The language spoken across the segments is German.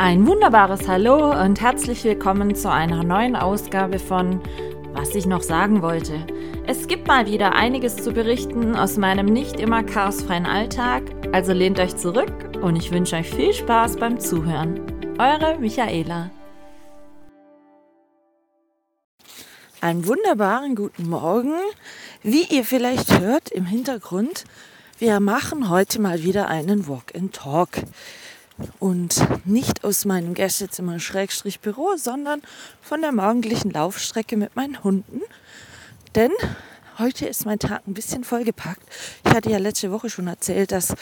Ein wunderbares Hallo und herzlich willkommen zu einer neuen Ausgabe von Was ich noch sagen wollte. Es gibt mal wieder einiges zu berichten aus meinem nicht immer chaosfreien Alltag, also lehnt euch zurück und ich wünsche euch viel Spaß beim Zuhören. Eure Michaela. Einen wunderbaren guten Morgen. Wie ihr vielleicht hört im Hintergrund, wir machen heute mal wieder einen Walk and Talk und nicht aus meinem Gästezimmer Schrägstrich Büro, sondern von der morgendlichen Laufstrecke mit meinen Hunden. Denn heute ist mein Tag ein bisschen vollgepackt. Ich hatte ja letzte Woche schon erzählt, dass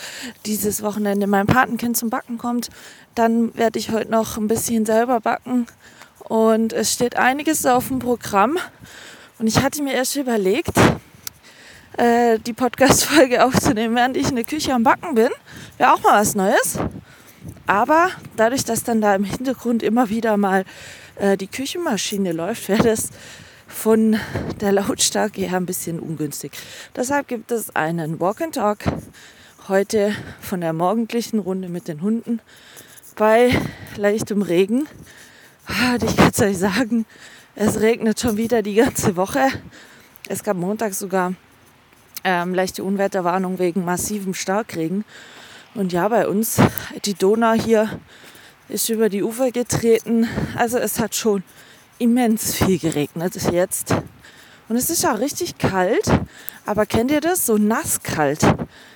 dieses Wochenende mein Patenkind zum Backen kommt. Dann werde ich heute noch ein bisschen selber backen und es steht einiges auf dem Programm. Und ich hatte mir erst überlegt, äh, die Podcast-Folge aufzunehmen, während ich in der Küche am Backen bin. Wäre auch mal was Neues. Aber dadurch, dass dann da im Hintergrund immer wieder mal äh, die Küchenmaschine läuft, wäre das von der Lautstärke her ein bisschen ungünstig. Deshalb gibt es einen Walk and Talk heute von der morgendlichen Runde mit den Hunden bei leichtem Regen. Ah, ich kann es euch sagen, es regnet schon wieder die ganze Woche. Es gab Montag sogar ähm, leichte Unwetterwarnung wegen massivem Starkregen. Und ja, bei uns, die Donau hier ist über die Ufer getreten. Also es hat schon immens viel geregnet jetzt. Und es ist auch richtig kalt. Aber kennt ihr das? So nass kalt.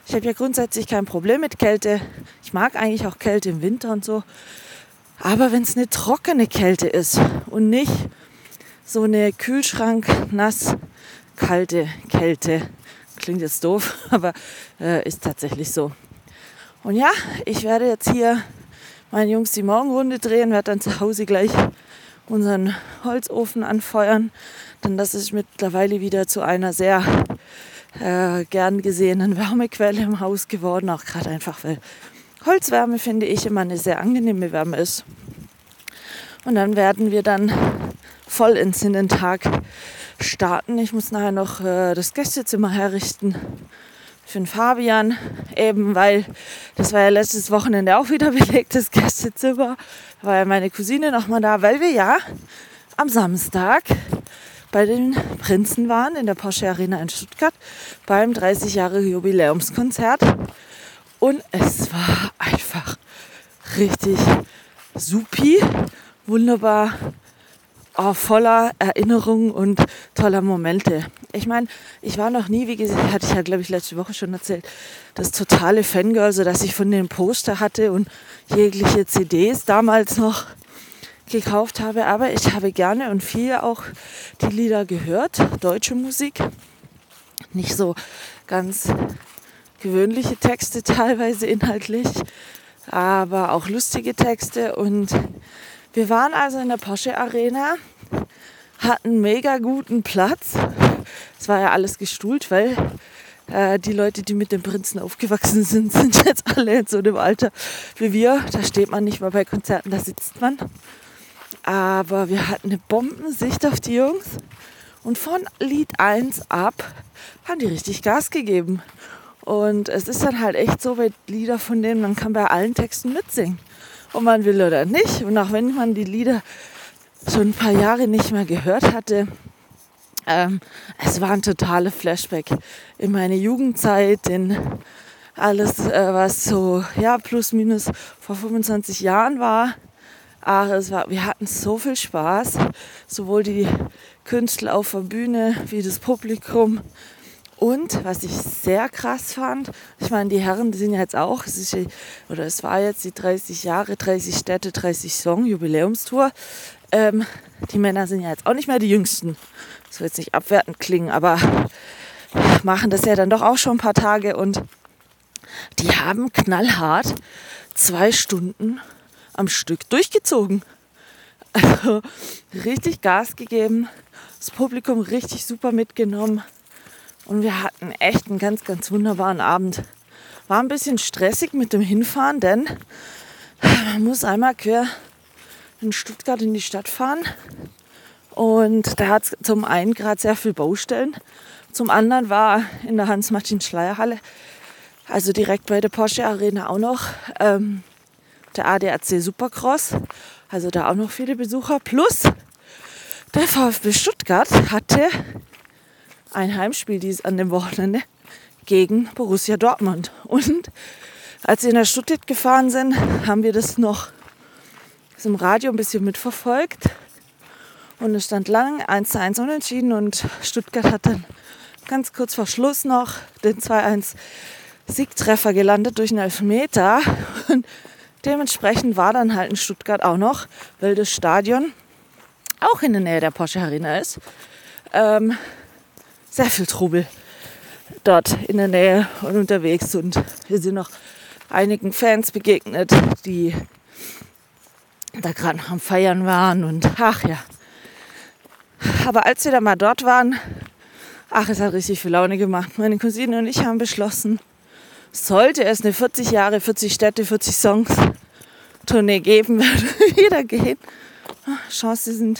Ich habe ja grundsätzlich kein Problem mit Kälte. Ich mag eigentlich auch Kälte im Winter und so. Aber wenn es eine trockene Kälte ist und nicht so eine Kühlschrank nass kalte Kälte, klingt jetzt doof, aber äh, ist tatsächlich so. Und ja, ich werde jetzt hier meinen Jungs die Morgenrunde drehen, werde dann zu Hause gleich unseren Holzofen anfeuern. Denn das ist mittlerweile wieder zu einer sehr äh, gern gesehenen Wärmequelle im Haus geworden. Auch gerade einfach, weil Holzwärme, finde ich, immer eine sehr angenehme Wärme ist. Und dann werden wir dann voll ins in den Tag starten. Ich muss nachher noch äh, das Gästezimmer herrichten für den Fabian, eben weil das war ja letztes Wochenende auch wieder belegtes Gästezimmer. Da war ja meine Cousine nochmal da, weil wir ja am Samstag bei den Prinzen waren in der Porsche Arena in Stuttgart beim 30 Jahre Jubiläumskonzert. Und es war einfach richtig supi, wunderbar oh, voller Erinnerungen und toller Momente. Ich meine, ich war noch nie, wie gesagt, hatte ich ja, glaube ich, letzte Woche schon erzählt, das totale Fangirl, so dass ich von dem Poster hatte und jegliche CDs damals noch gekauft habe. Aber ich habe gerne und viel auch die Lieder gehört, deutsche Musik. Nicht so ganz gewöhnliche Texte teilweise inhaltlich, aber auch lustige Texte und wir waren also in der Porsche Arena, hatten mega guten Platz. Es war ja alles gestuhlt, weil äh, die Leute, die mit den Prinzen aufgewachsen sind, sind jetzt alle in so einem Alter wie wir. Da steht man nicht mal bei Konzerten, da sitzt man. Aber wir hatten eine Bombensicht auf die Jungs. Und von Lied 1 ab haben die richtig Gas gegeben. Und es ist dann halt echt so, bei Lieder von denen, man kann bei allen Texten mitsingen ob man will oder nicht. Und auch wenn man die Lieder schon ein paar Jahre nicht mehr gehört hatte, ähm, es war ein totaler Flashback in meine Jugendzeit, in alles, äh, was so ja plus minus vor 25 Jahren war. Ach, es war, wir hatten so viel Spaß, sowohl die Künstler auf der Bühne wie das Publikum. Und was ich sehr krass fand, ich meine, die Herren die sind ja jetzt auch, es ist, oder es war jetzt die 30 Jahre, 30 Städte, 30 Song, Jubiläumstour. Ähm, die Männer sind ja jetzt auch nicht mehr die Jüngsten. Das wird jetzt nicht abwertend klingen, aber machen das ja dann doch auch schon ein paar Tage und die haben knallhart zwei Stunden am Stück durchgezogen. Also richtig Gas gegeben, das Publikum richtig super mitgenommen. Und wir hatten echt einen ganz, ganz wunderbaren Abend. War ein bisschen stressig mit dem Hinfahren, denn man muss einmal quer in Stuttgart in die Stadt fahren. Und da hat es zum einen gerade sehr viel Baustellen. Zum anderen war in der Hans-Martin-Schleierhalle, also direkt bei der Porsche Arena auch noch, ähm, der ADAC Supercross. Also da auch noch viele Besucher. Plus der VfB Stuttgart hatte ein Heimspiel dies an dem Wochenende gegen Borussia Dortmund. Und als wir nach Stuttgart gefahren sind, haben wir das noch im Radio ein bisschen mitverfolgt. Und es stand lang 1 zu 1 unentschieden und Stuttgart hat dann ganz kurz vor Schluss noch den 2-1 Siegtreffer gelandet durch einen Elfmeter. Und dementsprechend war dann halt in Stuttgart auch noch, weil das Stadion auch in der Nähe der Porsche Arena ist, ähm, sehr viel Trubel dort in der Nähe und unterwegs. Und wir sind noch einigen Fans begegnet, die da gerade am Feiern waren. Und ach ja. Aber als wir dann mal dort waren, ach, es hat richtig viel Laune gemacht. Meine Cousine und ich haben beschlossen, sollte es eine 40 Jahre, 40 Städte, 40 Songs Tournee geben, wir wieder gehen. Chancen sind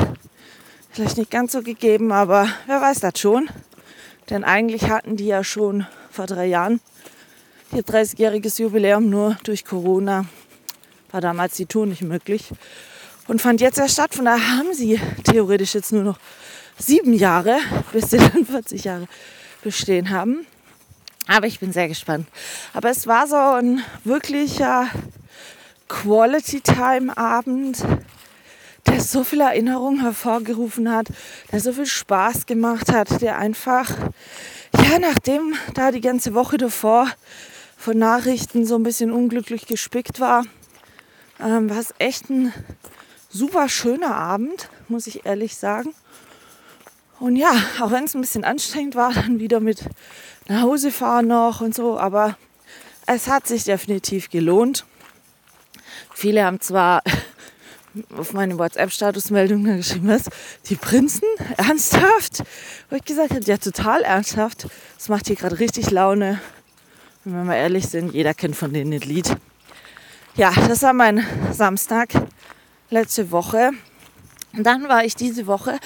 vielleicht nicht ganz so gegeben, aber wer weiß das schon. Denn eigentlich hatten die ja schon vor drei Jahren ihr 30-jähriges Jubiläum, nur durch Corona war damals die Tour nicht möglich und fand jetzt erst statt. Von daher haben sie theoretisch jetzt nur noch sieben Jahre, bis sie dann 40 Jahre bestehen haben. Aber ich bin sehr gespannt. Aber es war so ein wirklicher Quality Time Abend, der so viele Erinnerungen hervorgerufen hat, der so viel Spaß gemacht hat, der einfach, ja, nachdem da die ganze Woche davor von Nachrichten so ein bisschen unglücklich gespickt war, ähm, war es echt ein super schöner Abend, muss ich ehrlich sagen. Und ja, auch wenn es ein bisschen anstrengend war, dann wieder mit nach Hause fahren noch und so, aber es hat sich definitiv gelohnt. Viele haben zwar auf meine WhatsApp-Statusmeldung geschrieben, was, die Prinzen? Ernsthaft? Wo ich gesagt habe, ja, total ernsthaft. Das macht hier gerade richtig Laune. Wenn wir ehrlich sind, jeder kennt von denen ein Lied. Ja, das war mein Samstag letzte Woche. Und dann war ich diese Woche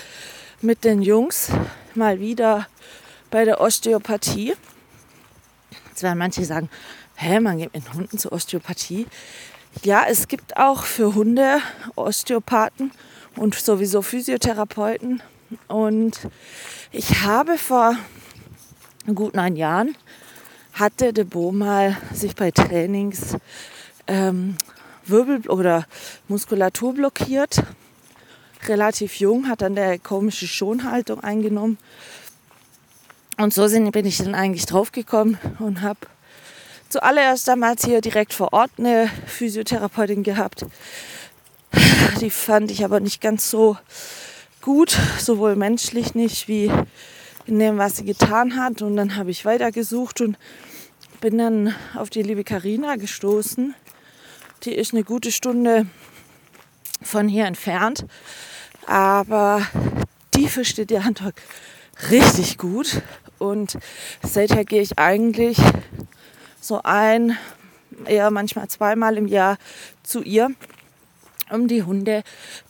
mit den Jungs mal wieder bei der Osteopathie. Jetzt werden manche sagen, hä, man geht mit Hunden zur Osteopathie. Ja, es gibt auch für Hunde Osteopathen und sowieso Physiotherapeuten. Und ich habe vor gut neun Jahren hatte de Bo mal sich bei Trainings ähm, Wirbel oder Muskulatur blockiert. Relativ jung, hat dann der komische Schonhaltung eingenommen. Und so bin ich dann eigentlich draufgekommen und habe zuallererst damals hier direkt vor Ort eine Physiotherapeutin gehabt. Die fand ich aber nicht ganz so gut, sowohl menschlich nicht wie in dem, was sie getan hat. Und dann habe ich weitergesucht und bin dann auf die liebe Karina gestoßen. Die ist eine gute Stunde von hier entfernt, aber die versteht ihr Handwerk richtig gut. Und seither gehe ich eigentlich so ein, eher manchmal zweimal im Jahr zu ihr, um die Hunde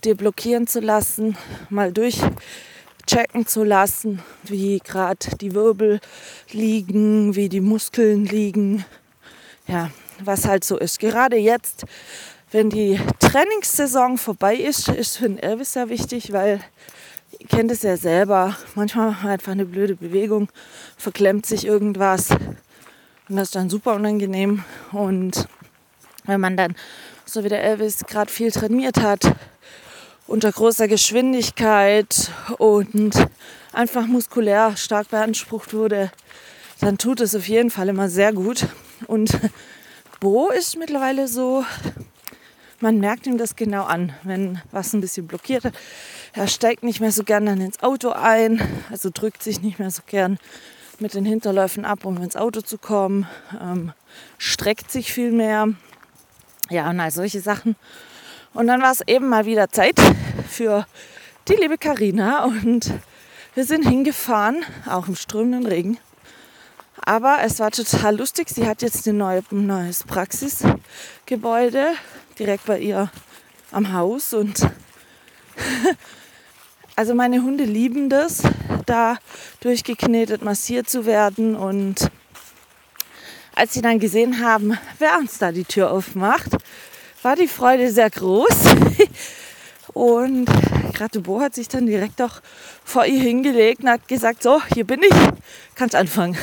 deblockieren zu lassen, mal durchchecken zu lassen, wie gerade die Wirbel liegen, wie die Muskeln liegen. Ja, was halt so ist. Gerade jetzt, wenn die Trainingssaison vorbei ist, ist für den Elvis sehr wichtig, weil ihr kennt es ja selber, manchmal einfach eine blöde Bewegung, verklemmt sich irgendwas und das ist dann super unangenehm. Und wenn man dann, so wie der Elvis, gerade viel trainiert hat, unter großer Geschwindigkeit und einfach muskulär stark beansprucht wurde, dann tut es auf jeden Fall immer sehr gut. Und Bo ist mittlerweile so, man merkt ihm das genau an, wenn was ein bisschen blockiert. Er steigt nicht mehr so gern dann ins Auto ein, also drückt sich nicht mehr so gern mit den Hinterläufen ab, um ins Auto zu kommen, ähm, streckt sich viel mehr. Ja, und all solche Sachen. Und dann war es eben mal wieder Zeit für die liebe Karina und wir sind hingefahren, auch im strömenden Regen. Aber es war total lustig. Sie hat jetzt ein neue, neues Praxisgebäude direkt bei ihr am Haus und also meine Hunde lieben das, da durchgeknetet, massiert zu werden. Und als sie dann gesehen haben, wer uns da die Tür aufmacht, war die Freude sehr groß. Und gerade Bo hat sich dann direkt auch vor ihr hingelegt und hat gesagt, so, hier bin ich, kannst anfangen.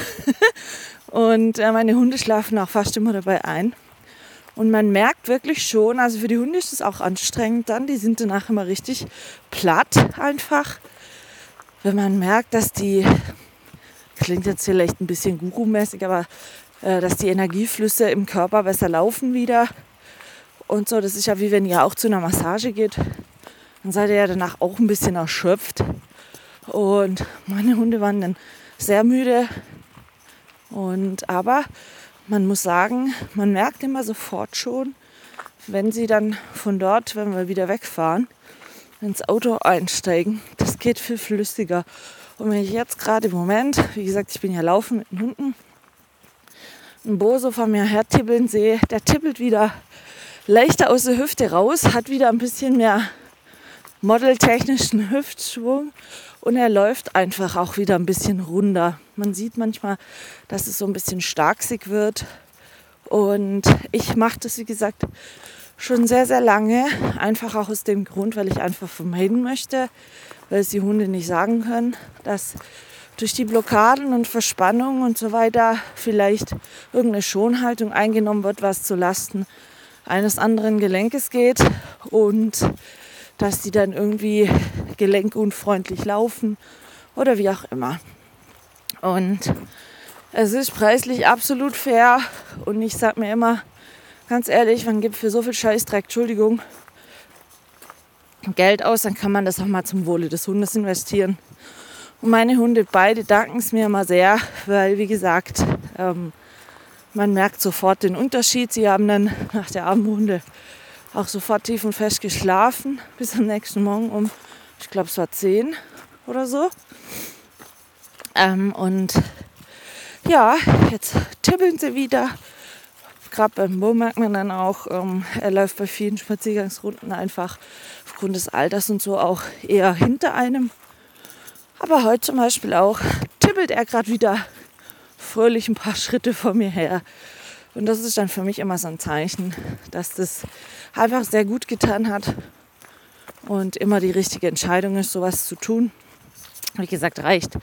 und äh, meine Hunde schlafen auch fast immer dabei ein. Und man merkt wirklich schon, also für die Hunde ist es auch anstrengend dann, die sind danach immer richtig platt einfach. Wenn man merkt, dass die, klingt jetzt vielleicht ein bisschen Guru-mäßig, aber äh, dass die Energieflüsse im Körper besser laufen wieder. Und so, das ist ja wie wenn ihr auch zu einer Massage geht dann seid ihr ja danach auch ein bisschen erschöpft. Und meine Hunde waren dann sehr müde. Und aber man muss sagen, man merkt immer sofort schon, wenn sie dann von dort, wenn wir wieder wegfahren, ins Auto einsteigen, das geht viel flüssiger. Und wenn ich jetzt gerade im Moment, wie gesagt, ich bin ja laufen mit den Hunden, einen Boso von mir her tippeln sehe, der tippelt wieder leichter aus der Hüfte raus, hat wieder ein bisschen mehr modeltechnischen Hüftschwung und er läuft einfach auch wieder ein bisschen runder. Man sieht manchmal, dass es so ein bisschen starksig wird und ich mache das, wie gesagt, schon sehr, sehr lange, einfach auch aus dem Grund, weil ich einfach vermeiden möchte, weil es die Hunde nicht sagen können, dass durch die Blockaden und Verspannungen und so weiter vielleicht irgendeine Schonhaltung eingenommen wird, was zu Lasten eines anderen Gelenkes geht und dass die dann irgendwie gelenkunfreundlich laufen oder wie auch immer. Und es ist preislich absolut fair und ich sag mir immer, ganz ehrlich, man gibt für so viel Scheißdreck, Entschuldigung, Geld aus, dann kann man das auch mal zum Wohle des Hundes investieren. Und meine Hunde beide danken es mir immer sehr, weil wie gesagt, ähm, man merkt sofort den Unterschied. Sie haben dann nach der Abendrunde auch sofort tief und fest geschlafen bis am nächsten Morgen um, ich glaube es war 10 oder so. Ähm, und ja, jetzt tippeln sie wieder. Gerade beim Bo merkt man dann auch, ähm, er läuft bei vielen Spaziergangsrunden einfach aufgrund des Alters und so auch eher hinter einem. Aber heute zum Beispiel auch tippelt er gerade wieder fröhlich ein paar Schritte vor mir her. Und das ist dann für mich immer so ein Zeichen, dass das einfach sehr gut getan hat und immer die richtige Entscheidung ist, sowas zu tun. Wie gesagt, reicht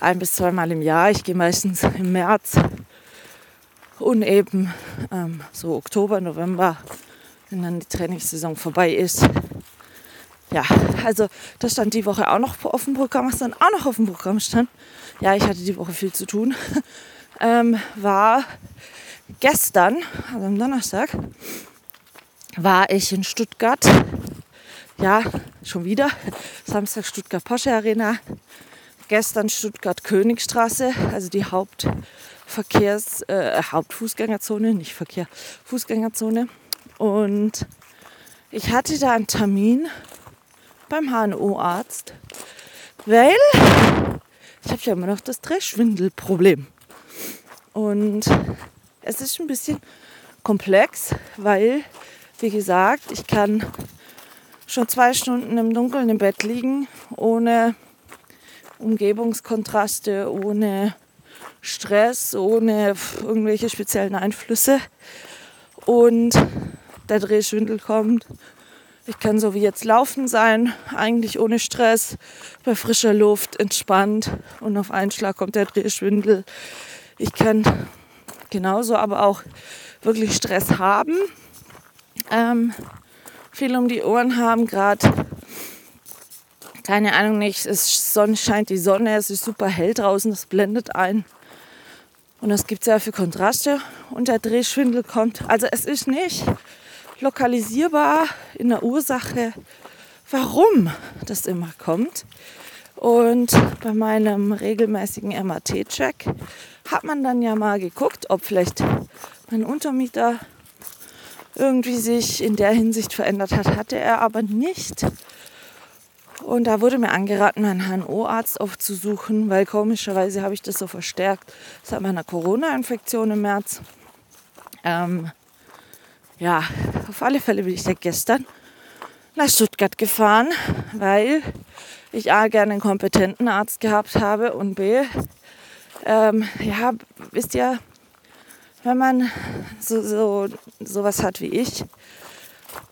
ein bis zweimal im Jahr. Ich gehe meistens im März und eben ähm, so Oktober, November, wenn dann die Trainingssaison vorbei ist. Ja, also das stand die Woche auch noch auf dem Programm, was dann auch noch auf dem Programm stand. Ja, ich hatte die Woche viel zu tun. ähm, war gestern, also am Donnerstag, war ich in Stuttgart. Ja, schon wieder. Samstag Stuttgart Porsche Arena. Gestern Stuttgart Königstraße, also die Hauptverkehrs, äh, Hauptfußgängerzone, nicht Verkehr, Fußgängerzone. Und ich hatte da einen Termin beim HNO-Arzt, weil ich habe ja immer noch das Drehschwindelproblem. Und es ist ein bisschen komplex, weil wie gesagt, ich kann schon zwei Stunden im Dunkeln im Bett liegen, ohne Umgebungskontraste, ohne Stress, ohne irgendwelche speziellen Einflüsse. Und der Drehschwindel kommt. Ich kann so wie jetzt laufen sein, eigentlich ohne Stress, bei frischer Luft, entspannt und auf einen Schlag kommt der Drehschwindel. Ich kann genauso aber auch wirklich Stress haben ähm, viel um die Ohren haben, gerade keine Ahnung nicht, es scheint die Sonne, es ist super hell draußen, das blendet ein. Und das gibt sehr viel Kontraste und der Drehschwindel kommt. Also es ist nicht lokalisierbar in der Ursache, warum das immer kommt. Und bei meinem regelmäßigen MAT-Check hat man dann ja mal geguckt, ob vielleicht mein Untermieter irgendwie sich in der Hinsicht verändert hat, hatte er aber nicht. Und da wurde mir angeraten, meinen HNO-Arzt aufzusuchen, weil komischerweise habe ich das so verstärkt seit meiner Corona-Infektion im März. Ähm, ja, auf alle Fälle bin ich da gestern nach Stuttgart gefahren, weil ich A gerne einen kompetenten Arzt gehabt habe und B, ähm, ja, wisst ihr, wenn man so, so sowas hat wie ich,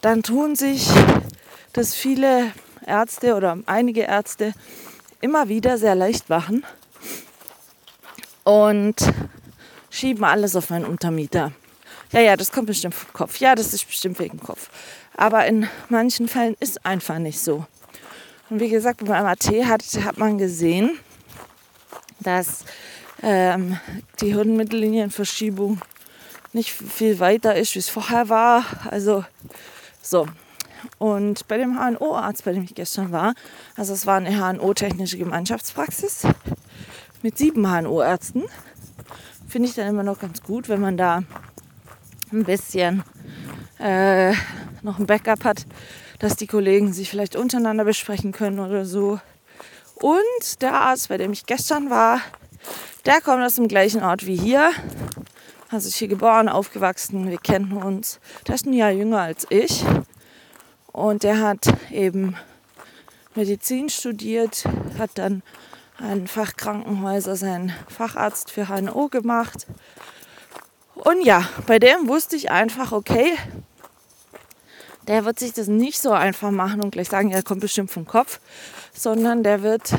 dann tun sich das viele Ärzte oder einige Ärzte immer wieder sehr leicht machen und schieben alles auf meinen Untermieter. Ja, ja, das kommt bestimmt vom Kopf. Ja, das ist bestimmt wegen Kopf. Aber in manchen Fällen ist einfach nicht so. Und wie gesagt, beim MAT hat, hat man gesehen, dass ähm, die Hirnmittellinienverschiebung nicht viel weiter ist, wie es vorher war. Also so. Und bei dem HNO-Arzt, bei dem ich gestern war, also es war eine HNO-technische Gemeinschaftspraxis mit sieben HNO-Ärzten, finde ich dann immer noch ganz gut, wenn man da ein bisschen äh, noch ein Backup hat, dass die Kollegen sich vielleicht untereinander besprechen können oder so. Und der Arzt, bei dem ich gestern war, der kommt aus dem gleichen Ort wie hier. Also ist hier geboren, aufgewachsen, wir kennen uns. Der ist ein Jahr jünger als ich. Und der hat eben Medizin studiert, hat dann an Fachkrankenhäuser seinen Facharzt für HNO gemacht. Und ja, bei dem wusste ich einfach, okay, der wird sich das nicht so einfach machen und gleich sagen, er kommt bestimmt vom Kopf, sondern der wird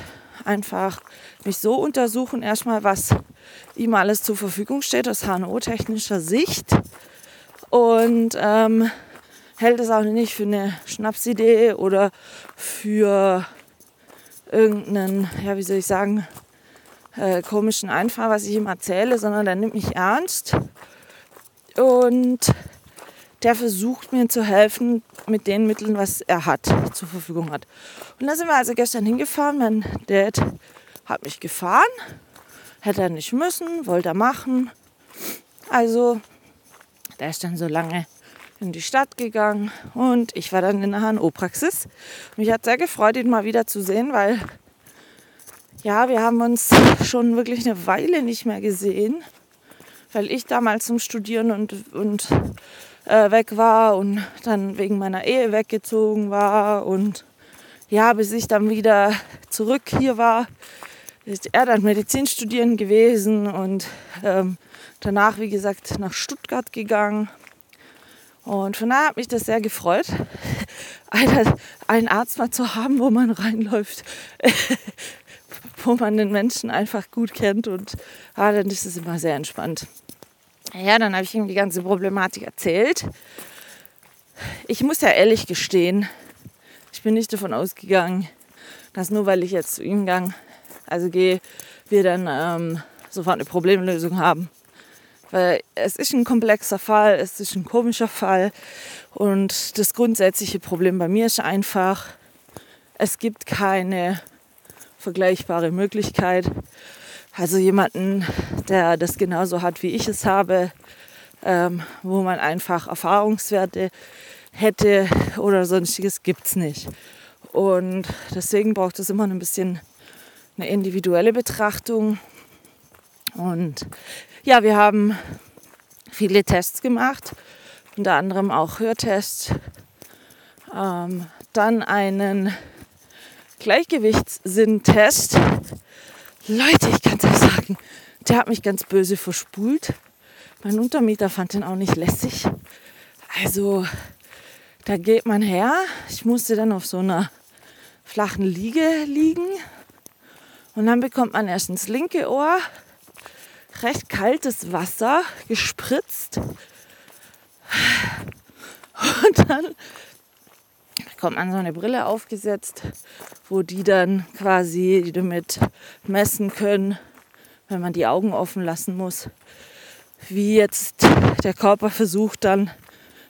einfach mich so untersuchen, erstmal, was ihm alles zur Verfügung steht aus HNO-technischer Sicht. Und ähm, hält es auch nicht für eine Schnapsidee oder für irgendeinen, ja, wie soll ich sagen, äh, komischen Einfall, was ich ihm erzähle, sondern der nimmt mich ernst und der versucht mir zu helfen mit den Mitteln, was er hat, zur Verfügung hat. Und da sind wir also gestern hingefahren. Mein Dad hat mich gefahren, hätte er nicht müssen, wollte er machen. Also, der ist dann so lange in die Stadt gegangen und ich war dann in der HNO-Praxis. Mich hat sehr gefreut, ihn mal wieder zu sehen, weil ja, wir haben uns schon wirklich eine Weile nicht mehr gesehen, weil ich damals zum Studieren und, und äh, weg war und dann wegen meiner Ehe weggezogen war und ja, bis ich dann wieder zurück hier war, ist er dann Medizin studieren gewesen und ähm, danach, wie gesagt, nach Stuttgart gegangen und von daher hat mich das sehr gefreut, einen Arzt mal zu haben, wo man reinläuft, wo man den Menschen einfach gut kennt und ah, dann ist es immer sehr entspannt. Ja, dann habe ich ihm die ganze Problematik erzählt. Ich muss ja ehrlich gestehen, ich bin nicht davon ausgegangen, dass nur weil ich jetzt zu ihm gang, also gehe, wir dann ähm, sofort eine Problemlösung haben. Weil es ist ein komplexer Fall, es ist ein komischer Fall. Und das grundsätzliche Problem bei mir ist einfach, es gibt keine vergleichbare Möglichkeit. Also jemanden, der das genauso hat, wie ich es habe, ähm, wo man einfach Erfahrungswerte hätte oder sonstiges, gibt es nicht. Und deswegen braucht es immer ein bisschen eine individuelle Betrachtung. Und ja, wir haben viele Tests gemacht, unter anderem auch Hörtests. Ähm, dann einen Gleichgewichtssinn-Test. Leute, ich kann es euch sagen, der hat mich ganz böse verspult. Mein Untermieter fand den auch nicht lässig. Also, da geht man her. Ich musste dann auf so einer flachen Liege liegen. Und dann bekommt man erst ins linke Ohr recht kaltes Wasser gespritzt. Und dann bekommt man so eine Brille aufgesetzt, wo die dann quasi damit messen können, wenn man die Augen offen lassen muss, wie jetzt der Körper versucht dann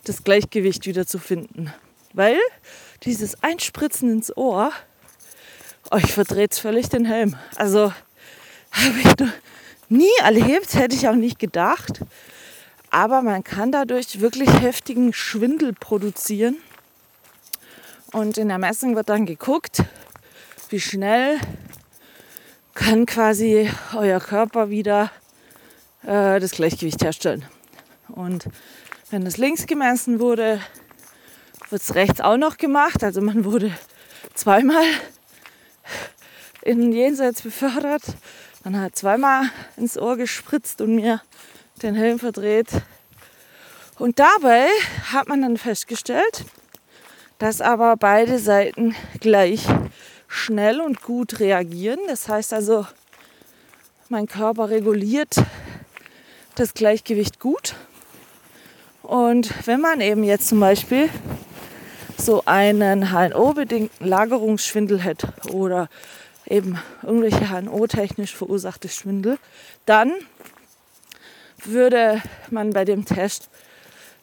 das Gleichgewicht wieder zu finden. Weil dieses Einspritzen ins Ohr, euch verdreht völlig den Helm. Also habe ich nie erlebt, hätte ich auch nicht gedacht. Aber man kann dadurch wirklich heftigen Schwindel produzieren. Und in der Messung wird dann geguckt, wie schnell kann quasi euer Körper wieder äh, das Gleichgewicht herstellen. Und wenn das links gemessen wurde, wird es rechts auch noch gemacht. Also man wurde zweimal in den Jenseits befördert dann hat zweimal ins Ohr gespritzt und mir den Helm verdreht. Und dabei hat man dann festgestellt, dass aber beide Seiten gleich schnell und gut reagieren. Das heißt also, mein Körper reguliert das Gleichgewicht gut. Und wenn man eben jetzt zum Beispiel so einen HNO-bedingten Lagerungsschwindel hätte oder eben irgendwelche HNO-technisch verursachte Schwindel, dann würde man bei dem Test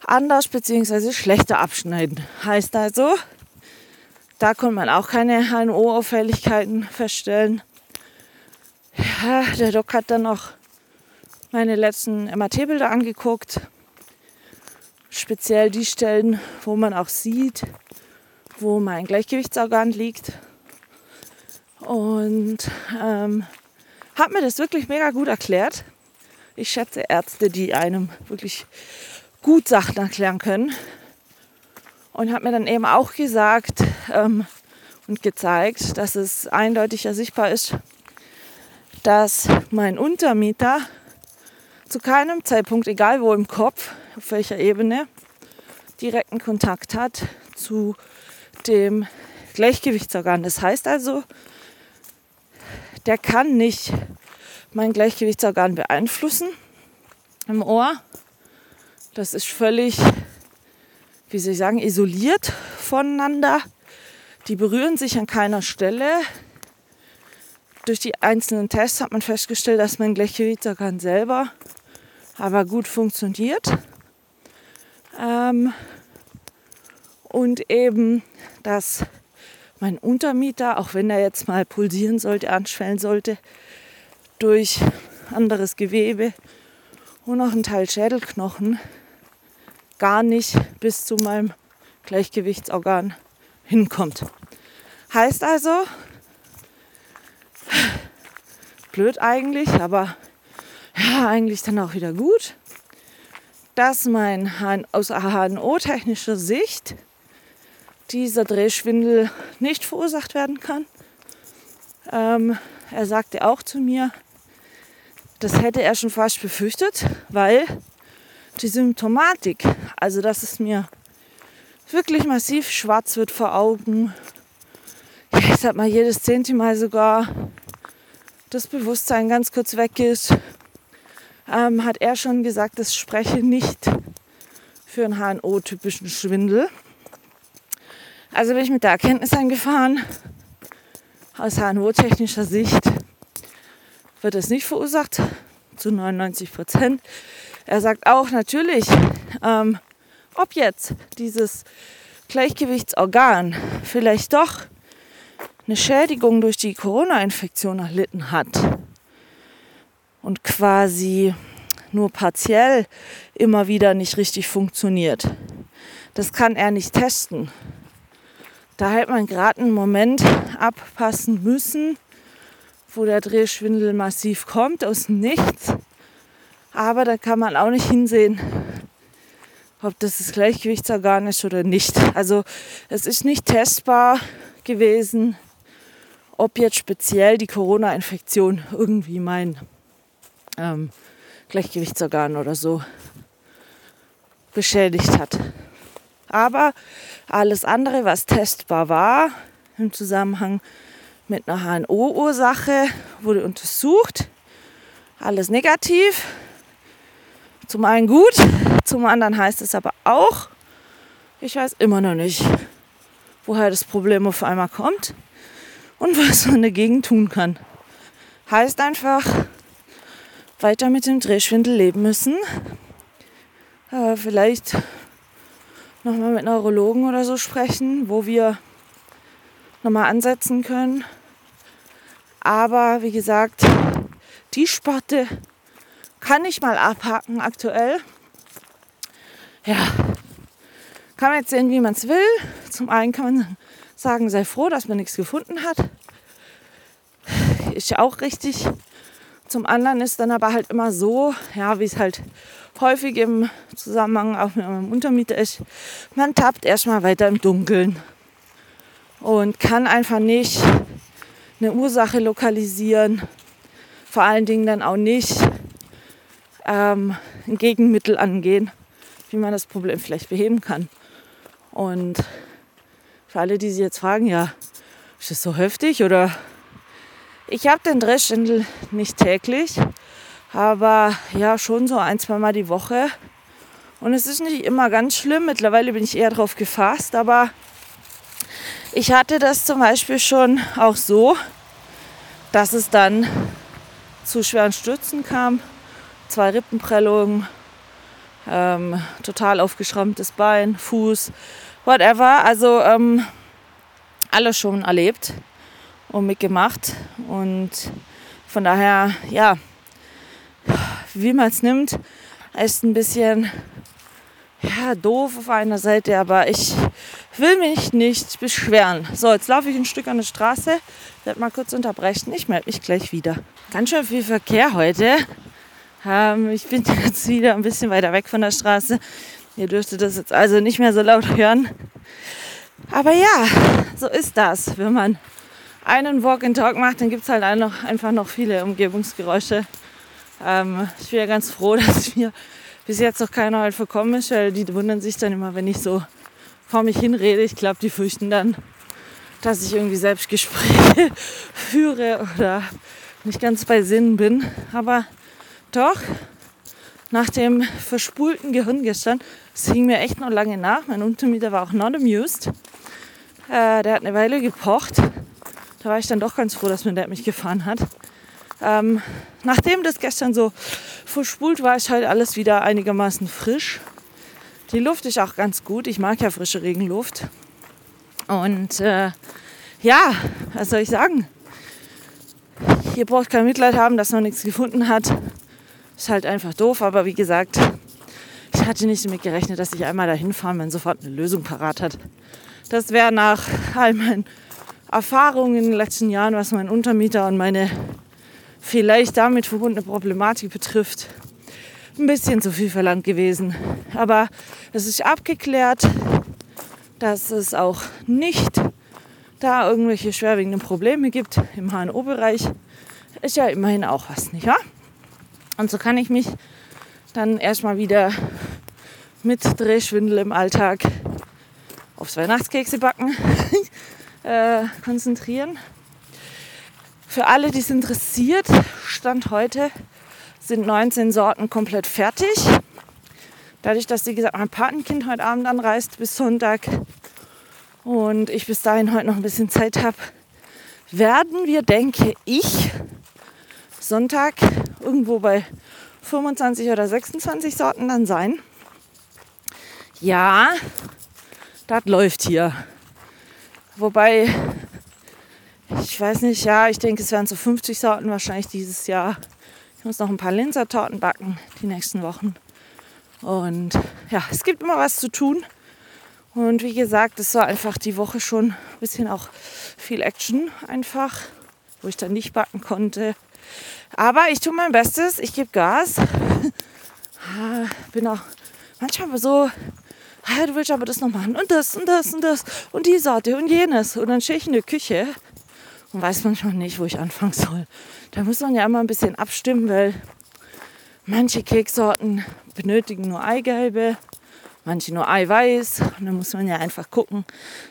anders bzw. schlechter abschneiden. Heißt also, da konnte man auch keine HNO-Auffälligkeiten feststellen. Ja, der Doc hat dann noch meine letzten MAT-Bilder angeguckt. Speziell die Stellen, wo man auch sieht, wo mein Gleichgewichtsorgan liegt. Und ähm, hat mir das wirklich mega gut erklärt. Ich schätze Ärzte, die einem wirklich gut Sachen erklären können. Und hat mir dann eben auch gesagt ähm, und gezeigt, dass es eindeutig sichtbar ist, dass mein Untermieter zu keinem Zeitpunkt, egal wo im Kopf, auf welcher Ebene, direkten Kontakt hat zu dem Gleichgewichtsorgan. Das heißt also, der kann nicht mein Gleichgewichtsorgan beeinflussen im Ohr. Das ist völlig, wie soll ich sagen, isoliert voneinander. Die berühren sich an keiner Stelle. Durch die einzelnen Tests hat man festgestellt, dass mein Gleichgewichtsorgan selber aber gut funktioniert. Ähm, und eben, dass mein Untermieter, auch wenn er jetzt mal pulsieren sollte, anschwellen sollte, durch anderes Gewebe und noch ein Teil Schädelknochen gar nicht bis zu meinem Gleichgewichtsorgan hinkommt. Heißt also, blöd eigentlich, aber ja, eigentlich dann auch wieder gut, dass mein aus HNO-technischer Sicht dieser Drehschwindel nicht verursacht werden kann. Ähm, er sagte auch zu mir, das hätte er schon fast befürchtet, weil die Symptomatik, also dass es mir wirklich massiv schwarz wird vor Augen, ich sag mal jedes zehnte Mal sogar das Bewusstsein ganz kurz weg ist, ähm, hat er schon gesagt, das spreche nicht für einen HNO-typischen Schwindel. Also bin ich mit der Erkenntnis eingefahren, aus HNO-technischer Sicht wird es nicht verursacht, zu 99 Prozent. Er sagt auch natürlich, ähm, ob jetzt dieses Gleichgewichtsorgan vielleicht doch eine Schädigung durch die Corona-Infektion erlitten hat und quasi nur partiell immer wieder nicht richtig funktioniert. Das kann er nicht testen. Da hätte man gerade einen Moment abpassen müssen, wo der Drehschwindel massiv kommt aus dem Nichts. Aber da kann man auch nicht hinsehen, ob das das Gleichgewichtsorgan ist oder nicht. Also es ist nicht testbar gewesen, ob jetzt speziell die Corona-Infektion irgendwie mein ähm, Gleichgewichtsorgan oder so beschädigt hat. Aber alles andere, was testbar war, im Zusammenhang mit einer HNO-Ursache, wurde untersucht. Alles negativ. Zum einen gut, zum anderen heißt es aber auch, ich weiß immer noch nicht, woher das Problem auf einmal kommt und was man dagegen tun kann. Heißt einfach, weiter mit dem Drehschwindel leben müssen. Äh, vielleicht nochmal mit Neurologen oder so sprechen, wo wir nochmal ansetzen können. Aber wie gesagt, die Sparte kann ich mal abhaken aktuell. Ja, kann man jetzt sehen, wie man es will. Zum einen kann man sagen, sei froh, dass man nichts gefunden hat. Ist ja auch richtig. Zum anderen ist dann aber halt immer so, ja, wie es halt häufig im Zusammenhang auch mit meinem Untermieter ist, man tappt erstmal weiter im Dunkeln und kann einfach nicht eine Ursache lokalisieren, vor allen Dingen dann auch nicht ähm, ein Gegenmittel angehen, wie man das Problem vielleicht beheben kann. Und für alle, die sich jetzt fragen, ja, ist das so heftig oder ich habe den Drehschwindel nicht täglich, aber ja, schon so ein, zwei Mal die Woche. Und es ist nicht immer ganz schlimm. Mittlerweile bin ich eher drauf gefasst, aber ich hatte das zum Beispiel schon auch so, dass es dann zu schweren Stürzen kam. Zwei Rippenprellungen, ähm, total aufgeschrammtes Bein, Fuß, whatever. Also ähm, alles schon erlebt und mitgemacht. Und von daher, ja, wie man es nimmt, ist ein bisschen ja, doof auf einer Seite, aber ich will mich nicht beschweren. So, jetzt laufe ich ein Stück an der Straße, werde mal kurz unterbrechen. Ich melde mich gleich wieder. Ganz schön viel Verkehr heute. Ähm, ich bin jetzt wieder ein bisschen weiter weg von der Straße. Ihr dürftet das jetzt also nicht mehr so laut hören. Aber ja, so ist das. Wenn man einen Walk and Talk macht, dann gibt es halt einfach noch viele Umgebungsgeräusche. Ähm, ich bin ja ganz froh, dass mir bis jetzt noch keiner halt verkommen ist, weil die wundern sich dann immer, wenn ich so vor mich hinrede. Ich glaube, die fürchten dann, dass ich irgendwie Selbstgespräche führe oder nicht ganz bei Sinn bin. Aber doch, nach dem verspulten Gehirn gestern, es hing mir echt noch lange nach. Mein Untermieter war auch not amused. Äh, der hat eine Weile gepocht. Da war ich dann doch ganz froh, dass mir der mich gefahren hat. Ähm, nachdem das gestern so verspult war, ist halt alles wieder einigermaßen frisch. Die Luft ist auch ganz gut. Ich mag ja frische Regenluft. Und äh, ja, was soll ich sagen? Ihr braucht kein Mitleid haben, dass man nichts gefunden hat. Ist halt einfach doof, aber wie gesagt, ich hatte nicht damit gerechnet, dass ich einmal dahin fahre, man sofort eine Lösung parat hat. Das wäre nach all meinen Erfahrungen in den letzten Jahren, was mein Untermieter und meine vielleicht damit verbundene Problematik betrifft, ein bisschen zu viel verlangt gewesen. Aber es ist abgeklärt, dass es auch nicht da irgendwelche schwerwiegenden Probleme gibt im HNO-Bereich. Ist ja immerhin auch was, nicht wahr? Und so kann ich mich dann erstmal wieder mit Drehschwindel im Alltag aufs Weihnachtskekse backen äh, konzentrieren. Für alle, die es interessiert, Stand heute sind 19 Sorten komplett fertig. Dadurch, dass, wie gesagt, mein Patenkind heute Abend anreist bis Sonntag und ich bis dahin heute noch ein bisschen Zeit habe, werden wir, denke ich, Sonntag irgendwo bei 25 oder 26 Sorten dann sein. Ja, das läuft hier. Wobei, ich weiß nicht, ja, ich denke, es werden so 50 Sorten wahrscheinlich dieses Jahr. Ich muss noch ein paar Linzertorten backen die nächsten Wochen. Und ja, es gibt immer was zu tun. Und wie gesagt, es war einfach die Woche schon ein bisschen auch viel Action einfach, wo ich dann nicht backen konnte. Aber ich tue mein Bestes, ich gebe Gas. Ah, bin auch manchmal so ah, du willst aber das noch machen und das und das und das und die Sorte und jenes. Und dann stehe ich in der Küche und weiß manchmal nicht, wo ich anfangen soll. Da muss man ja immer ein bisschen abstimmen, weil manche Keksorten benötigen nur Eigelbe, manche nur Eiweiß. Und dann muss man ja einfach gucken,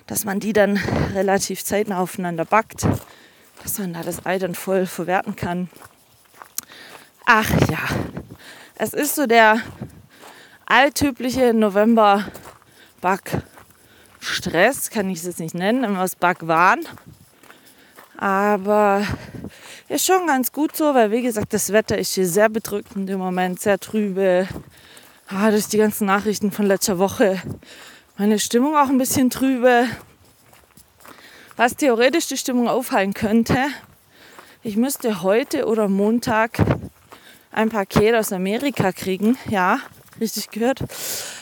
dass man die dann relativ zeitnah aufeinander backt, dass man da das Ei dann voll verwerten kann. Ach ja, es ist so der alltypische November-Backstress, kann ich es jetzt nicht nennen, immer das Backwahn. Aber ist schon ganz gut so, weil wie gesagt, das Wetter ist hier sehr bedrückend im Moment, sehr trübe. Ah, durch die ganzen Nachrichten von letzter Woche. Meine Stimmung auch ein bisschen trübe. Was theoretisch die Stimmung aufhalten könnte, ich müsste heute oder Montag ein Paket aus Amerika kriegen, ja, richtig gehört,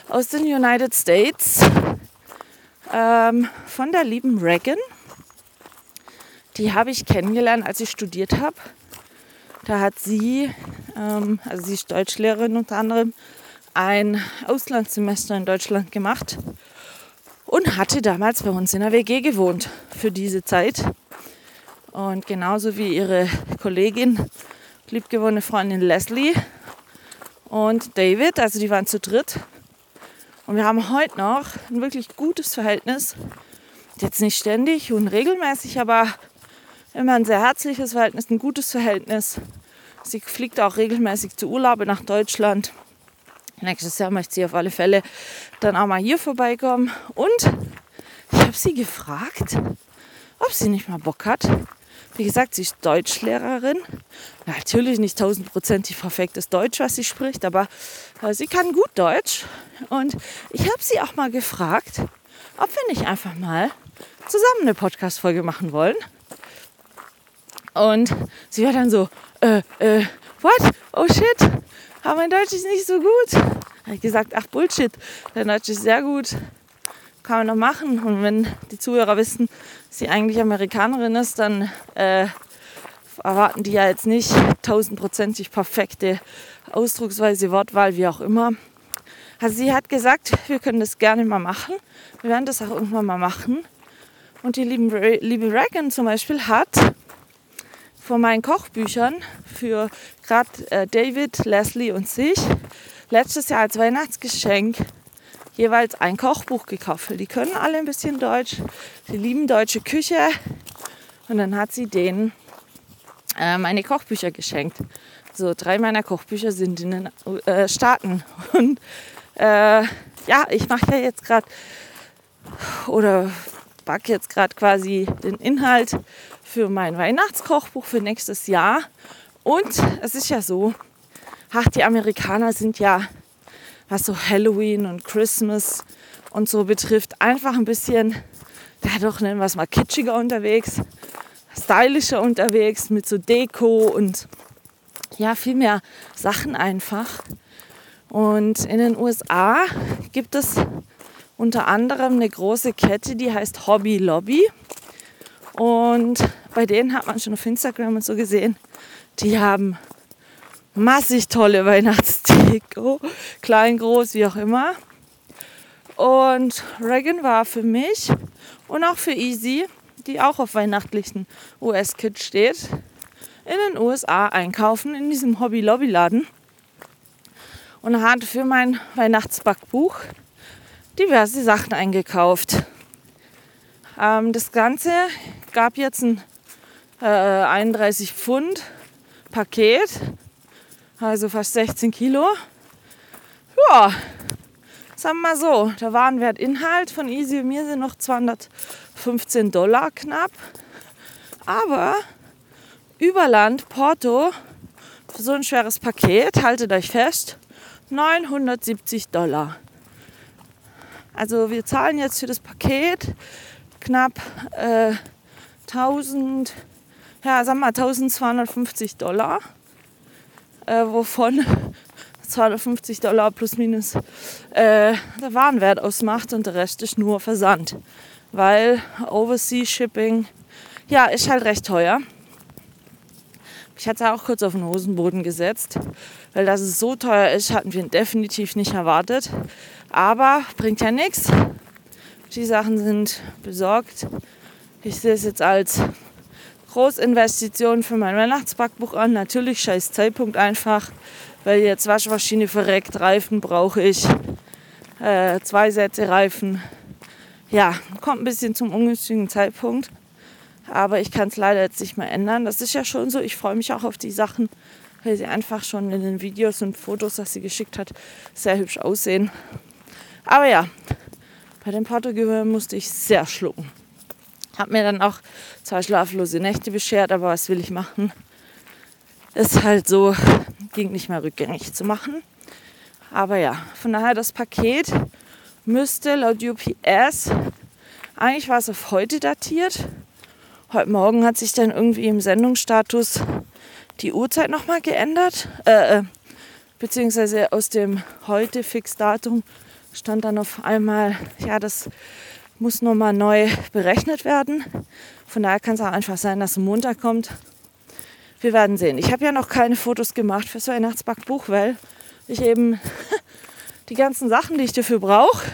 aus den United States ähm, von der lieben Reagan. Die habe ich kennengelernt, als ich studiert habe. Da hat sie, ähm, also sie ist Deutschlehrerin unter anderem, ein Auslandssemester in Deutschland gemacht und hatte damals bei uns in der WG gewohnt für diese Zeit. Und genauso wie ihre Kollegin, liebgewonnene Freundin Leslie, und David, also die waren zu dritt, Und wir haben heute noch ein wirklich gutes Verhältnis. Jetzt nicht ständig und regelmäßig, aber immer ein sehr herzliches Verhältnis, ein gutes Verhältnis. Sie fliegt auch regelmäßig zu Urlaube nach Deutschland. Nächstes Jahr möchte sie auf alle Fälle dann auch mal hier vorbeikommen. Und ich habe sie gefragt, ob sie nicht mal Bock hat. Wie gesagt, sie ist Deutschlehrerin. Natürlich nicht tausendprozentig perfektes Deutsch, was sie spricht, aber äh, sie kann gut Deutsch. Und ich habe sie auch mal gefragt, ob wir nicht einfach mal zusammen eine Podcast-Folge machen wollen. Und sie war dann so, äh, äh, what? Oh shit, aber mein Deutsch ist nicht so gut. Habe ich gesagt, ach Bullshit, dein Deutsch ist sehr gut, kann man noch machen. Und wenn die Zuhörer wissen, dass sie eigentlich Amerikanerin ist, dann äh, erwarten die ja jetzt nicht tausendprozentig perfekte Ausdrucksweise, Wortwahl, wie auch immer. Also sie hat gesagt, wir können das gerne mal machen. Wir werden das auch irgendwann mal machen. Und die liebe, liebe Reagan zum Beispiel hat von meinen Kochbüchern für gerade äh, David, Leslie und sich letztes Jahr als Weihnachtsgeschenk jeweils ein Kochbuch gekauft. Die können alle ein bisschen Deutsch, die lieben deutsche Küche. Und dann hat sie denen äh, meine Kochbücher geschenkt. So drei meiner Kochbücher sind in den äh, Staaten. Und äh, ja, ich mache ja jetzt gerade oder backe jetzt gerade quasi den Inhalt für mein Weihnachtskochbuch für nächstes Jahr. Und es ist ja so, ach, die Amerikaner sind ja, was so Halloween und Christmas und so betrifft, einfach ein bisschen, ja doch nennen wir es mal kitschiger unterwegs, stylischer unterwegs mit so Deko und ja, viel mehr Sachen einfach. Und in den USA gibt es unter anderem eine große Kette, die heißt Hobby Lobby. Und bei denen hat man schon auf Instagram und so gesehen, die haben massig tolle Weihnachtsdeko, klein, groß, wie auch immer. Und Reagan war für mich und auch für Easy, die auch auf weihnachtlichen US-Kit steht, in den USA einkaufen in diesem Hobby-Lobby-Laden und hat für mein Weihnachtsbackbuch diverse Sachen eingekauft. Ähm, das Ganze gab jetzt ein äh, 31 Pfund Paket, also fast 16 Kilo. Ja, sagen wir mal so, der Warenwertinhalt von Easy und mir sind noch 215 Dollar knapp. Aber Überland, Porto, für so ein schweres Paket, haltet euch fest, 970 Dollar. Also wir zahlen jetzt für das Paket knapp äh, 1000, ja, sagen wir 1250 Dollar, äh, wovon 250 Dollar plus minus äh, der Warenwert ausmacht und der Rest ist nur Versand. Weil Overseas Shipping, ja, ist halt recht teuer. Ich hatte auch kurz auf den Hosenboden gesetzt, weil dass es so teuer ist, hatten wir definitiv nicht erwartet. Aber bringt ja nichts. Die Sachen sind besorgt. Ich sehe es jetzt als Großinvestition für mein Weihnachtsbackbuch an. Natürlich scheiß Zeitpunkt einfach, weil jetzt Waschmaschine verreckt, Reifen brauche ich, äh, zwei Sätze Reifen. Ja, kommt ein bisschen zum ungünstigen Zeitpunkt. Aber ich kann es leider jetzt nicht mehr ändern. Das ist ja schon so. Ich freue mich auch auf die Sachen, weil sie einfach schon in den Videos und Fotos, das sie geschickt hat, sehr hübsch aussehen. Aber ja, bei dem Portogehör musste ich sehr schlucken. Hab mir dann auch zwei schlaflose Nächte beschert, aber was will ich machen? Ist halt so, ging nicht mehr rückgängig zu machen. Aber ja, von daher das Paket müsste laut UPS, eigentlich war es auf heute datiert. Heute Morgen hat sich dann irgendwie im Sendungsstatus die Uhrzeit nochmal geändert. Äh, äh, beziehungsweise aus dem heute Fixdatum stand dann auf einmal, ja, das muss nochmal neu berechnet werden. Von daher kann es auch einfach sein, dass Montag kommt. Wir werden sehen. Ich habe ja noch keine Fotos gemacht fürs Weihnachtsbackbuch, weil ich eben die ganzen Sachen, die ich dafür brauche,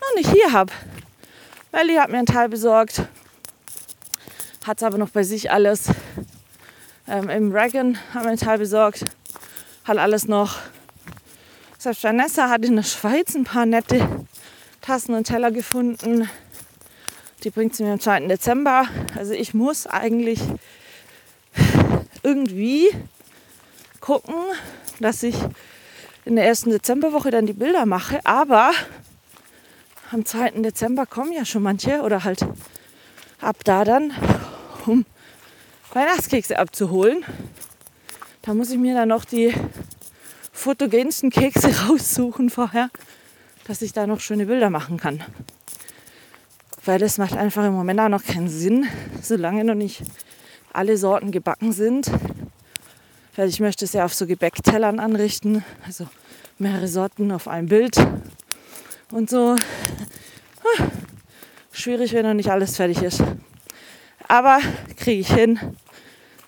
noch nicht hier habe. Melly hat mir einen Teil besorgt, hat es aber noch bei sich alles. Ähm, Im Reagan haben wir einen Teil besorgt, hat alles noch Selbst Vanessa hat in der Schweiz ein paar nette Tassen und Teller gefunden. Die bringt sie mir am 2. Dezember. Also ich muss eigentlich irgendwie gucken, dass ich in der ersten Dezemberwoche dann die Bilder mache. Aber am 2. Dezember kommen ja schon manche oder halt ab da dann, um Weihnachtskekse abzuholen. Da muss ich mir dann noch die fotogensten Kekse raussuchen vorher, dass ich da noch schöne Bilder machen kann. Weil das macht einfach im Moment auch noch keinen Sinn, solange noch nicht alle Sorten gebacken sind. Weil ich möchte es ja auf so Gebäcktellern anrichten, also mehrere Sorten auf einem Bild und so. Ah, schwierig, wenn noch nicht alles fertig ist. Aber kriege ich hin.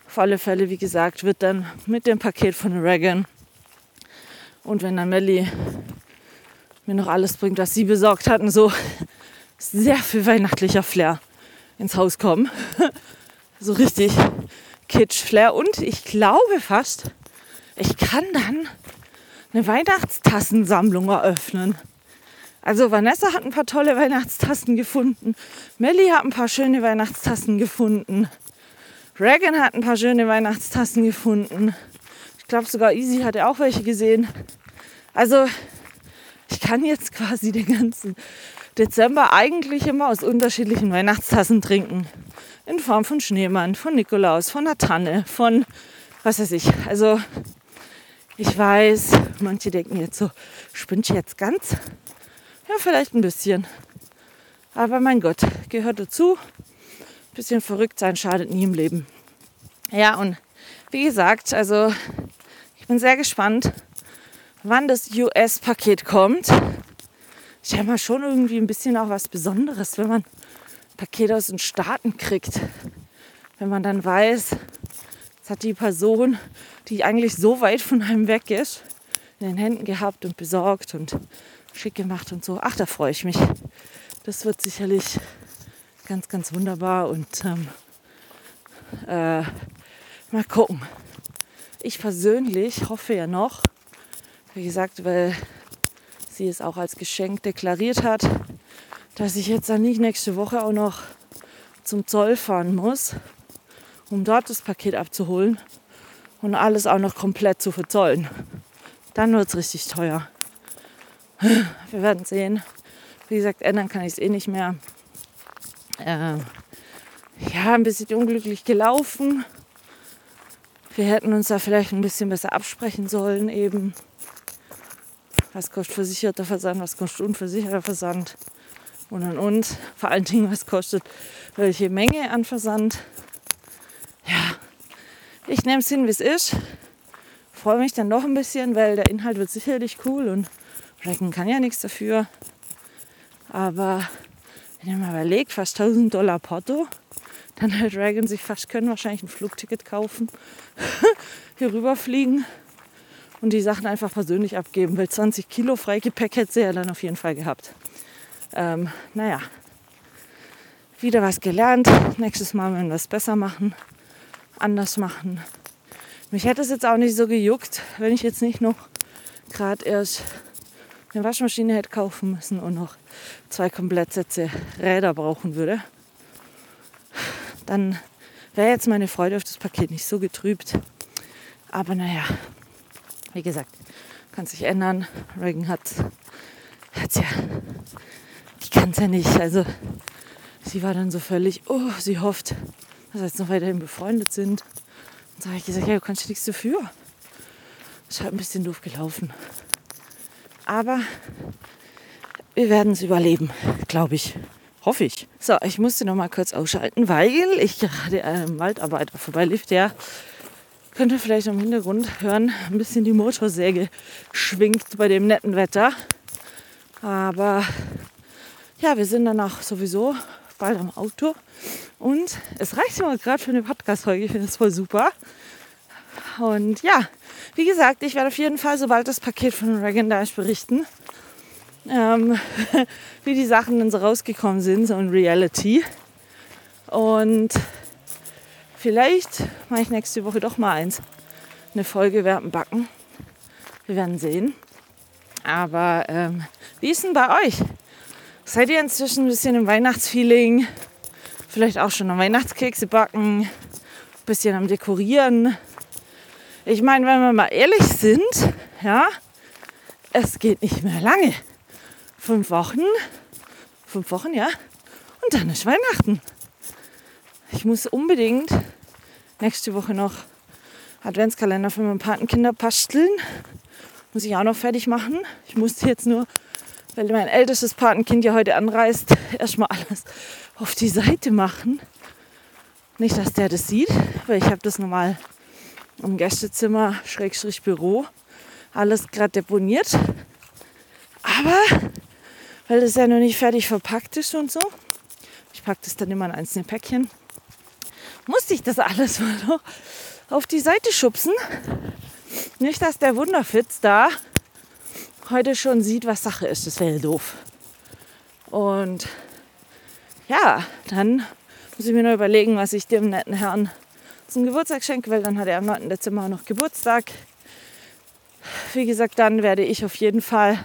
Auf alle Fälle, wie gesagt, wird dann mit dem Paket von Reagan und wenn dann Melli mir noch alles bringt, was sie besorgt hat und so sehr viel weihnachtlicher Flair ins Haus kommen. so richtig Kitsch-Flair. Und ich glaube fast, ich kann dann eine Weihnachtstassensammlung eröffnen. Also Vanessa hat ein paar tolle Weihnachtstassen gefunden. Melly hat ein paar schöne Weihnachtstassen gefunden. Reagan hat ein paar schöne Weihnachtstassen gefunden. Ich glaube sogar Easy hatte auch welche gesehen. Also ich kann jetzt quasi den ganzen Dezember eigentlich immer aus unterschiedlichen Weihnachtstassen trinken. In Form von Schneemann, von Nikolaus, von einer Tanne, von was weiß ich. Also ich weiß, manche denken jetzt so, spinnt jetzt ganz? Ja, vielleicht ein bisschen. Aber mein Gott, gehört dazu. Ein bisschen verrückt sein schadet nie im Leben. Ja, und wie gesagt, also ich bin sehr gespannt, wann das US-Paket kommt. Ich habe mal schon irgendwie ein bisschen auch was Besonderes, wenn man ein Paket aus den Staaten kriegt. Wenn man dann weiß, es hat die Person, die eigentlich so weit von einem weg ist, in den Händen gehabt und besorgt und schick gemacht und so. Ach, da freue ich mich. Das wird sicherlich ganz, ganz wunderbar und ähm, äh, mal gucken. Ich persönlich hoffe ja noch, wie gesagt, weil sie es auch als Geschenk deklariert hat, dass ich jetzt dann nicht nächste Woche auch noch zum Zoll fahren muss, um dort das Paket abzuholen und alles auch noch komplett zu verzollen. Dann wird es richtig teuer. Wir werden sehen. Wie gesagt, ändern kann ich es eh nicht mehr. Äh, ja, ein bisschen unglücklich gelaufen. Wir hätten uns da vielleicht ein bisschen besser absprechen sollen eben. Was kostet versicherter Versand, was kostet unversicherter Versand und und und. Vor allen Dingen, was kostet welche Menge an Versand. Ja, ich nehme es hin, wie es ist. Freue mich dann noch ein bisschen, weil der Inhalt wird sicherlich cool und Recken kann ja nichts dafür. Aber wenn ihr mal überlegt, fast 1000 Dollar Porto, dann hat Dragon sich fast können wahrscheinlich ein Flugticket kaufen, hier rüberfliegen und die Sachen einfach persönlich abgeben, weil 20 Kilo Freigepäck hätte sie ja dann auf jeden Fall gehabt. Ähm, naja, wieder was gelernt. Nächstes Mal werden wir es besser machen, anders machen. Mich hätte es jetzt auch nicht so gejuckt, wenn ich jetzt nicht noch gerade erst eine Waschmaschine hätte kaufen müssen und noch zwei Komplettsätze Räder brauchen würde dann wäre jetzt meine Freude auf das Paket nicht so getrübt. Aber naja, wie gesagt, kann sich ändern. Reagan hat es ja, die kann es ja nicht. Also sie war dann so völlig, oh, sie hofft, dass wir jetzt noch weiterhin befreundet sind. Und so habe ich gesagt, ja, du kannst nichts dafür. Ist halt ein bisschen doof gelaufen. Aber wir werden es überleben, glaube ich. Hoffe ich. So, ich musste noch mal kurz ausschalten, weil ich gerade einem Waldarbeiter vorbeilief. Der könnte vielleicht im Hintergrund hören, ein bisschen die Motorsäge schwingt bei dem netten Wetter. Aber ja, wir sind dann auch sowieso bald am Auto. Und es reicht immer gerade für eine Podcast-Folge. Ich finde das voll super. Und ja, wie gesagt, ich werde auf jeden Fall, sobald das Paket von Reagan da ist, berichten ähm, wie die Sachen dann so rausgekommen sind, so in Reality. Und vielleicht mache ich nächste Woche doch mal eins. Eine Folge dem Backen. Wir werden sehen. Aber ähm, wie ist denn bei euch? Seid ihr inzwischen ein bisschen im Weihnachtsfeeling? Vielleicht auch schon am Weihnachtskekse backen, ein bisschen am Dekorieren. Ich meine, wenn wir mal ehrlich sind, ja, es geht nicht mehr lange. Fünf Wochen, fünf Wochen, ja, und dann ist Weihnachten. Ich muss unbedingt nächste Woche noch Adventskalender für meine Patenkinder basteln. Muss ich auch noch fertig machen. Ich musste jetzt nur weil mein ältestes Patenkind ja heute anreist, erstmal alles auf die Seite machen. Nicht, dass der das sieht, weil ich habe das normal im Gästezimmer, Schrägstrich Büro, alles gerade deponiert. Aber weil das ja noch nicht fertig verpackt ist und so, ich packe das dann immer in einzelne Päckchen, musste ich das alles mal noch auf die Seite schubsen. Nicht, dass der Wunderfitz da heute schon sieht, was Sache ist. Das wäre doof. Und ja, dann muss ich mir nur überlegen, was ich dem netten Herrn zum Geburtstag schenke, weil dann hat er am 9. Dezember noch Geburtstag. Wie gesagt, dann werde ich auf jeden Fall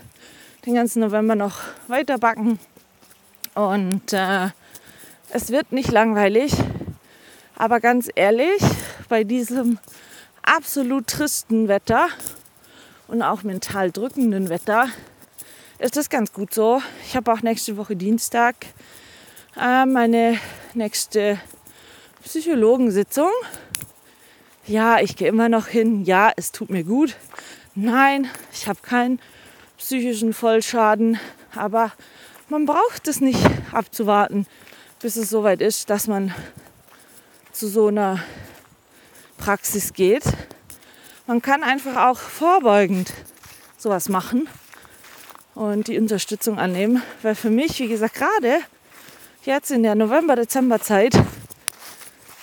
den ganzen November noch weiter backen. Und äh, es wird nicht langweilig. Aber ganz ehrlich, bei diesem absolut tristen Wetter und auch mental drückenden Wetter ist das ganz gut so. Ich habe auch nächste Woche Dienstag äh, meine nächste Psychologensitzung. Ja, ich gehe immer noch hin. Ja, es tut mir gut. Nein, ich habe keinen psychischen Vollschaden. Aber man braucht es nicht abzuwarten, bis es soweit ist, dass man zu so einer Praxis geht. Man kann einfach auch vorbeugend sowas machen und die Unterstützung annehmen. Weil für mich, wie gesagt, gerade jetzt in der November-Dezember-Zeit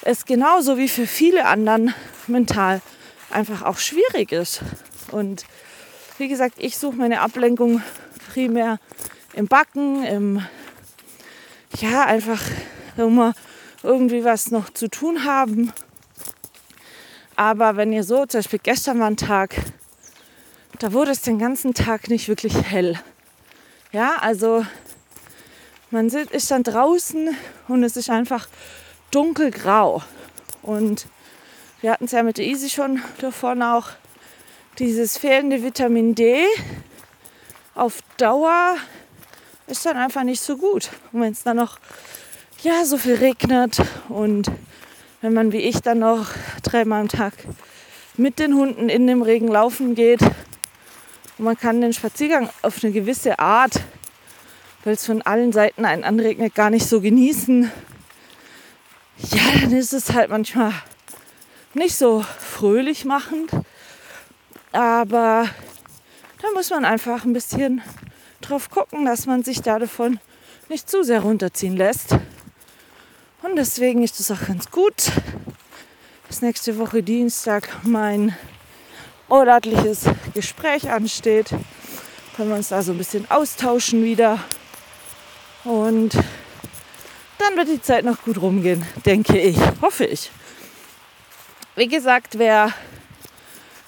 es genauso wie für viele anderen mental einfach auch schwierig ist. Und wie gesagt, ich suche meine Ablenkung primär im Backen, im ja, einfach immer irgendwie was noch zu tun haben aber wenn ihr so, zum Beispiel gestern war ein Tag, da wurde es den ganzen Tag nicht wirklich hell. Ja, also man ist dann draußen und es ist einfach dunkelgrau. Und wir hatten es ja mit der Easy schon davon auch, dieses fehlende Vitamin D auf Dauer ist dann einfach nicht so gut. Und wenn es dann noch ja, so viel regnet und wenn man wie ich dann noch dreimal am Tag mit den Hunden in dem Regen laufen geht. Und man kann den Spaziergang auf eine gewisse Art, weil es von allen Seiten einen anregnet, gar nicht so genießen. Ja, dann ist es halt manchmal nicht so fröhlich machend. Aber da muss man einfach ein bisschen drauf gucken, dass man sich da davon nicht zu sehr runterziehen lässt. Und deswegen ist es auch ganz gut, dass nächste Woche Dienstag mein monatliches Gespräch ansteht. Können wir uns da so ein bisschen austauschen wieder. Und dann wird die Zeit noch gut rumgehen, denke ich, hoffe ich. Wie gesagt, wer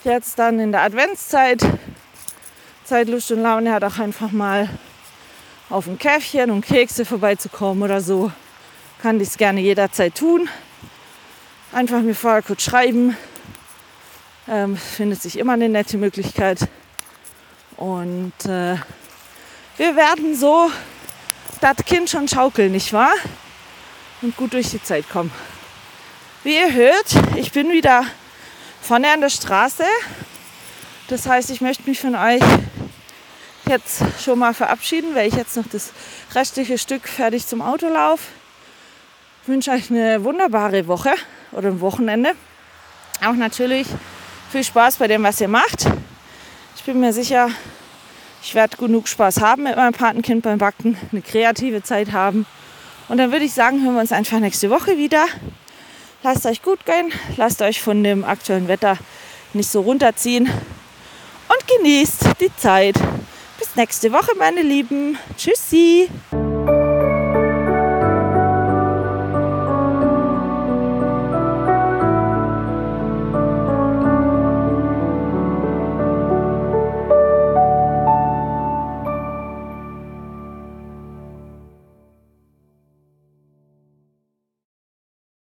jetzt dann in der Adventszeit Zeit, Lust und Laune hat, auch einfach mal auf ein Käffchen und Kekse vorbeizukommen oder so, kann dies gerne jederzeit tun. Einfach mir vorher kurz schreiben. Ähm, findet sich immer eine nette Möglichkeit. Und äh, wir werden so das Kind schon schaukeln, nicht wahr? Und gut durch die Zeit kommen. Wie ihr hört, ich bin wieder vorne an der Straße. Das heißt, ich möchte mich von euch jetzt schon mal verabschieden, weil ich jetzt noch das restliche Stück fertig zum Auto laufe wünsche euch eine wunderbare Woche oder ein Wochenende. Auch natürlich viel Spaß bei dem, was ihr macht. Ich bin mir sicher, ich werde genug Spaß haben mit meinem Patenkind beim Backen, eine kreative Zeit haben. Und dann würde ich sagen, hören wir uns einfach nächste Woche wieder. Lasst euch gut gehen, lasst euch von dem aktuellen Wetter nicht so runterziehen und genießt die Zeit. Bis nächste Woche, meine Lieben. Tschüssi.